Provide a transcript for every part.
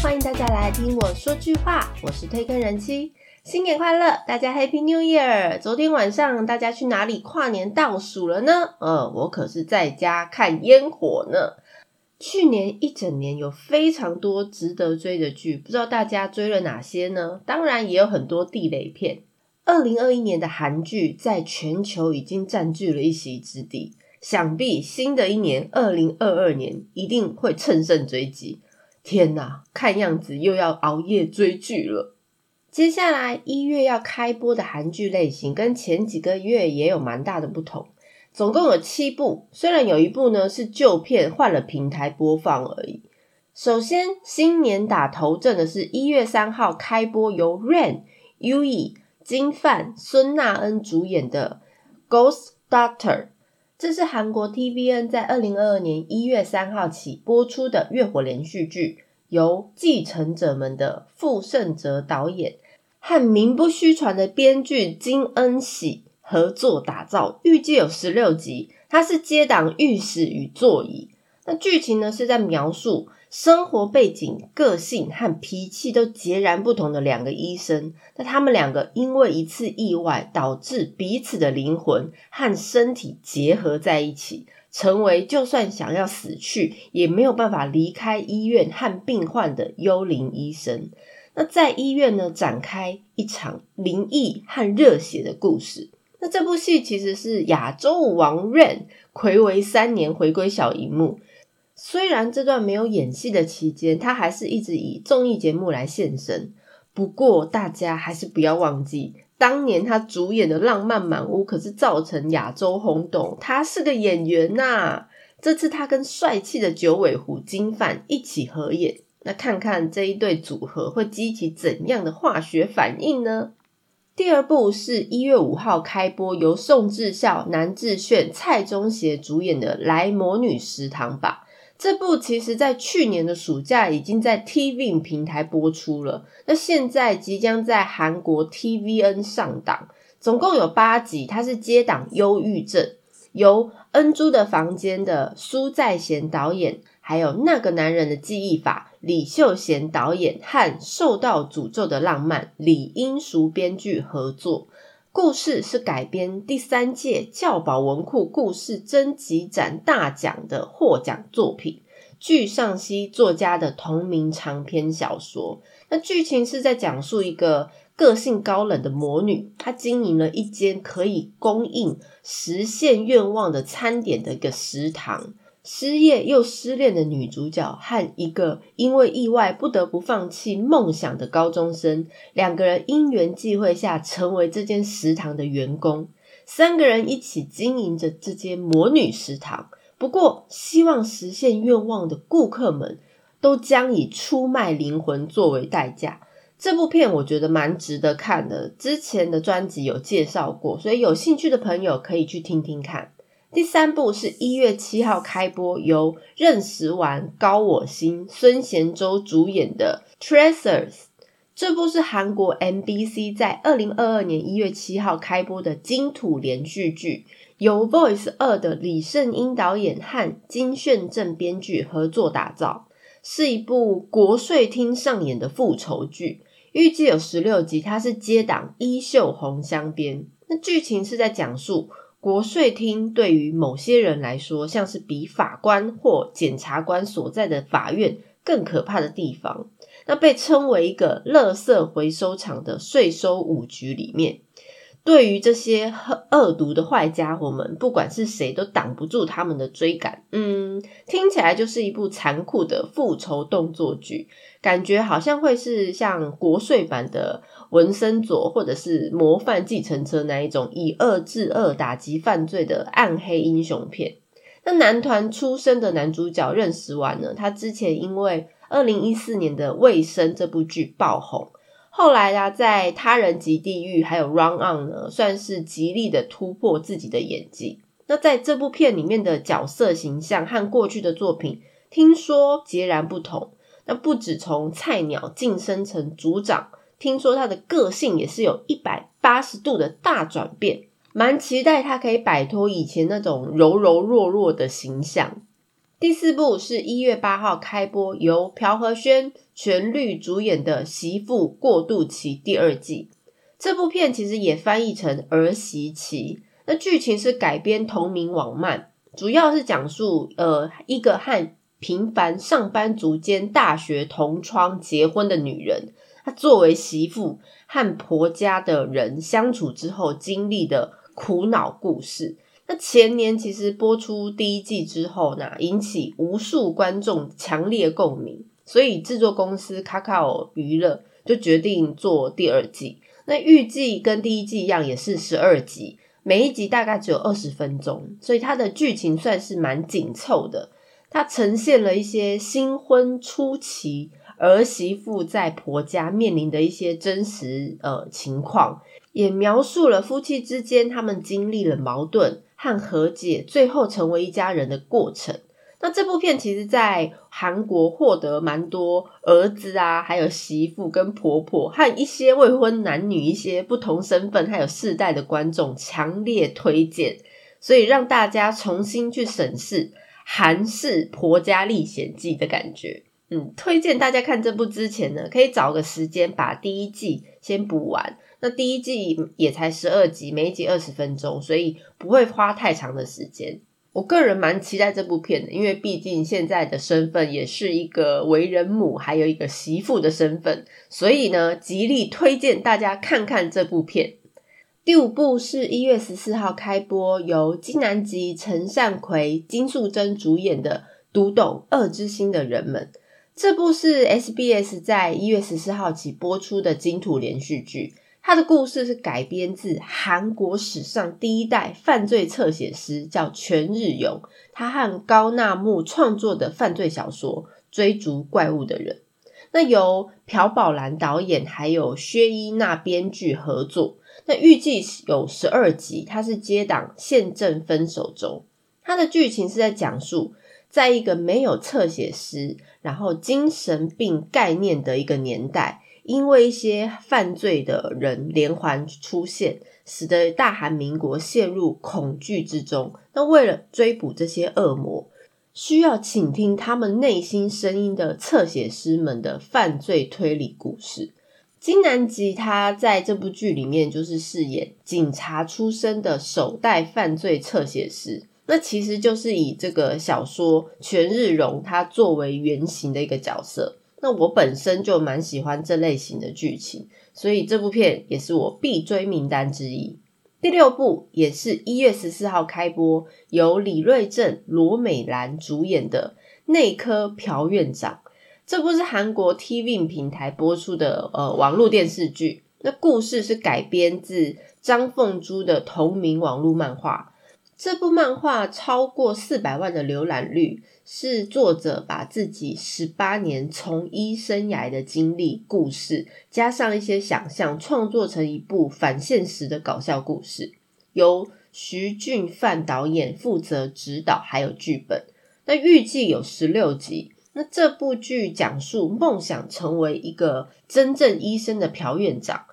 欢迎大家来听我说句话，我是推坑人妻，新年快乐，大家 Happy New Year！昨天晚上大家去哪里跨年倒数了呢？呃，我可是在家看烟火呢。去年一整年有非常多值得追的剧，不知道大家追了哪些呢？当然也有很多地雷片。二零二一年的韩剧在全球已经占据了一席之地，想必新的一年二零二二年一定会乘胜追击。天哪，看样子又要熬夜追剧了。接下来一月要开播的韩剧类型跟前几个月也有蛮大的不同，总共有七部，虽然有一部呢是旧片换了平台播放而已。首先，新年打头阵的是一月三号开播，由 Rain、U E、金范、孙娜恩主演的《Ghost Doctor》。这是韩国 TVN 在二零二二年一月三号起播出的月火连续剧，由《继承者们》的傅盛哲导演和名不虚传的编剧金恩喜合作打造，预计有十六集。它是接档《御史与座椅》，那剧情呢是在描述。生活背景、个性和脾气都截然不同的两个医生，那他们两个因为一次意外，导致彼此的灵魂和身体结合在一起，成为就算想要死去也没有办法离开医院和病患的幽灵医生。那在医院呢，展开一场灵异和热血的故事。那这部戏其实是亚洲舞王 Rain 暌违三年回归小荧幕。虽然这段没有演戏的期间，他还是一直以综艺节目来现身。不过，大家还是不要忘记，当年他主演的《浪漫满屋》可是造成亚洲轰动。他是个演员呐，这次他跟帅气的九尾狐金范一起合演，那看看这一对组合会激起怎样的化学反应呢？第二部是一月五号开播，由宋智孝、南智炫、蔡宗协主演的《来魔女食堂吧》。这部其实在去年的暑假已经在 TVN 平台播出了，那现在即将在韩国 TVN 上档，总共有八集。它是接档《忧郁症》，由《恩珠的房间》的苏在贤导演，还有《那个男人的记忆法》李秀贤导演和《受到诅咒的浪漫》李英淑编剧合作。故事是改编第三届教保文库故事征集展大奖的获奖作品，具尚熙作家的同名长篇小说。那剧情是在讲述一个个性高冷的魔女，她经营了一间可以供应实现愿望的餐点的一个食堂。失业又失恋的女主角和一个因为意外不得不放弃梦想的高中生，两个人因缘际会下成为这间食堂的员工，三个人一起经营着这间魔女食堂。不过，希望实现愿望的顾客们都将以出卖灵魂作为代价。这部片我觉得蛮值得看的，之前的专辑有介绍过，所以有兴趣的朋友可以去听听看。第三部是一月七号开播，由任时完、高我心、孙贤周主演的《Tracers》。这部是韩国 MBC 在二零二二年一月七号开播的金土连续剧，由《Voice 二》的李胜英导演和金炫正编剧合作打造，是一部国税厅上演的复仇剧，预计有十六集。它是接档《衣袖红镶边》，那剧情是在讲述。国税厅对于某些人来说，像是比法官或检察官所在的法院更可怕的地方。那被称为一个“垃圾回收厂”的税收五局里面，对于这些恶毒的坏家伙们，不管是谁都挡不住他们的追赶。嗯，听起来就是一部残酷的复仇动作剧，感觉好像会是像国税版的。文森佐或者是模范继承车那一种以恶制恶打击犯罪的暗黑英雄片。那男团出身的男主角任时完呢？他之前因为二零一四年的《卫生》这部剧爆红，后来啊，在《他人及地狱》还有《Run On》呢，算是极力的突破自己的演技。那在这部片里面的角色形象和过去的作品听说截然不同。那不止从菜鸟晋升成组长。听说他的个性也是有一百八十度的大转变，蛮期待他可以摆脱以前那种柔柔弱弱的形象。第四部是一月八号开播，由朴和宣、全律主演的《媳妇过渡期》第二季。这部片其实也翻译成《儿媳期》，那剧情是改编同名网漫，主要是讲述呃一个和平凡上班族兼大学同窗结婚的女人，她作为媳妇和婆家的人相处之后经历的苦恼故事。那前年其实播出第一季之后呢，引起无数观众强烈共鸣，所以制作公司卡卡欧娱乐就决定做第二季。那预计跟第一季一样，也是十二集，每一集大概只有二十分钟，所以它的剧情算是蛮紧凑的。它呈现了一些新婚初期儿媳妇在婆家面临的一些真实呃情况，也描述了夫妻之间他们经历了矛盾。和和解，最后成为一家人的过程。那这部片其实，在韩国获得蛮多儿子啊，还有媳妇跟婆婆和一些未婚男女一些不同身份还有世代的观众强烈推荐，所以让大家重新去审视韩式婆家历险记的感觉。嗯，推荐大家看这部之前呢，可以找个时间把第一季先补完。那第一季也才十二集，每一集二十分钟，所以不会花太长的时间。我个人蛮期待这部片的，因为毕竟现在的身份也是一个为人母，还有一个媳妇的身份，所以呢，极力推荐大家看看这部片。第五部是一月十四号开播，由金南吉、陈善奎、金素珍主演的《读懂恶之心的人们》。这部是 SBS 在一月十四号起播出的金土连续剧。他的故事是改编自韩国史上第一代犯罪侧写师，叫全日勇。他和高纳木创作的犯罪小说《追逐怪物的人》，那由朴宝兰导演，还有薛伊娜编剧合作。那预计有十二集，它是接档《宪政分手中》。它的剧情是在讲述，在一个没有侧写师，然后精神病概念的一个年代。因为一些犯罪的人连环出现，使得大韩民国陷入恐惧之中。那为了追捕这些恶魔，需要倾听他们内心声音的侧写师们的犯罪推理故事。金南吉他在这部剧里面就是饰演警察出身的首代犯罪侧写师，那其实就是以这个小说全日荣他作为原型的一个角色。那我本身就蛮喜欢这类型的剧情，所以这部片也是我必追名单之一。第六部也是一月十四号开播，由李瑞镇、罗美兰主演的《内科朴院长》。这部是韩国 TV 平台播出的呃网络电视剧。那故事是改编自张凤珠的同名网络漫画。这部漫画超过四百万的浏览率。是作者把自己十八年从医生涯的经历、故事，加上一些想象，创作成一部反现实的搞笑故事。由徐俊范导演负责指导，还有剧本。那预计有十六集。那这部剧讲述梦想成为一个真正医生的朴院长，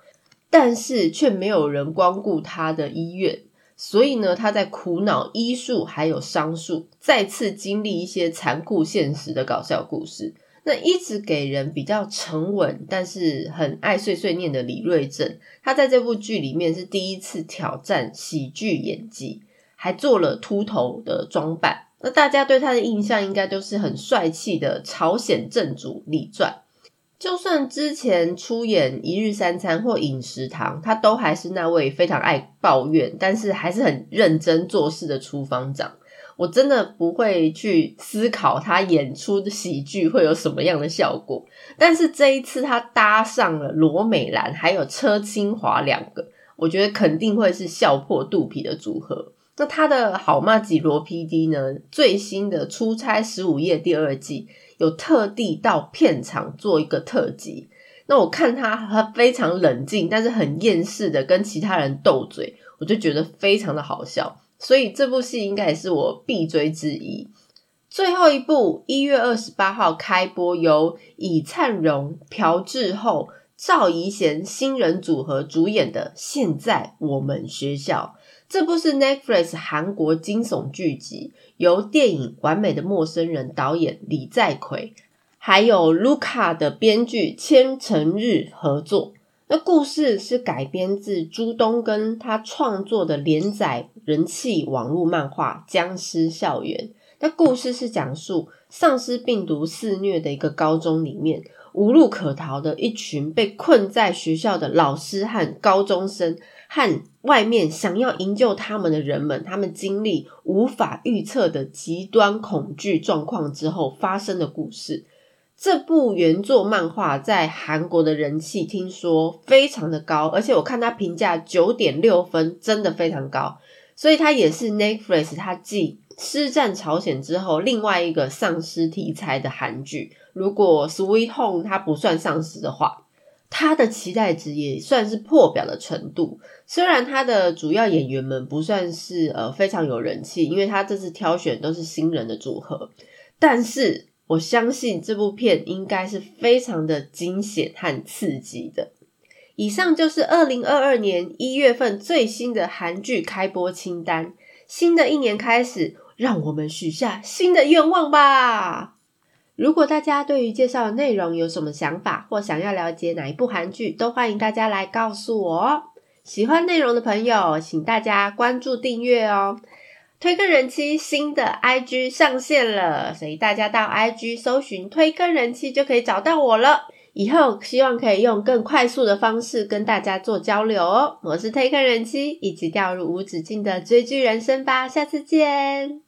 但是却没有人光顾他的医院。所以呢，他在苦恼医术还有商术，再次经历一些残酷现实的搞笑故事。那一直给人比较沉稳，但是很爱碎碎念的李瑞镇，他在这部剧里面是第一次挑战喜剧演技，还做了秃头的装扮。那大家对他的印象应该都是很帅气的朝鲜正主李传。就算之前出演《一日三餐》或《饮食堂》，他都还是那位非常爱抱怨，但是还是很认真做事的厨房长。我真的不会去思考他演出的喜剧会有什么样的效果。但是这一次他搭上了罗美兰还有车清华两个，我觉得肯定会是笑破肚皮的组合。那他的好妈吉罗 PD 呢？最新的《出差十五夜》第二季。有特地到片场做一个特辑，那我看他他非常冷静，但是很厌世的跟其他人斗嘴，我就觉得非常的好笑，所以这部戏应该也是我必追之一。最后一部一月二十八号开播，由尹灿荣、朴智厚、赵怡贤新人组合主演的《现在我们学校》这部是 Netflix 韩国惊悚剧集，由电影《完美的陌生人》导演李在奎，还有 Luca 的编剧千成日合作。那故事是改编自朱东根他创作的连载人气网络漫画《僵尸校园》。那故事是讲述丧尸病毒肆虐的一个高中里面，无路可逃的一群被困在学校的老师和高中生。和外面想要营救他们的人们，他们经历无法预测的极端恐惧状况之后发生的故事。这部原作漫画在韩国的人气听说非常的高，而且我看它评价九点六分，真的非常高。所以它也是 Netflix 它继《师战朝鲜》之后另外一个丧尸题材的韩剧。如果《Sweet Home》它不算丧尸的话。他的期待值也算是破表的程度，虽然他的主要演员们不算是呃非常有人气，因为他这次挑选都是新人的组合，但是我相信这部片应该是非常的惊险和刺激的。以上就是二零二二年一月份最新的韩剧开播清单，新的一年开始，让我们许下新的愿望吧。如果大家对于介绍的内容有什么想法，或想要了解哪一部韩剧，都欢迎大家来告诉我哦。喜欢内容的朋友，请大家关注订阅哦。推更人气新的 IG 上线了，所以大家到 IG 搜寻推更人气就可以找到我了。以后希望可以用更快速的方式跟大家做交流哦。我是推更人气，一起掉入无止境的追剧人生吧。下次见。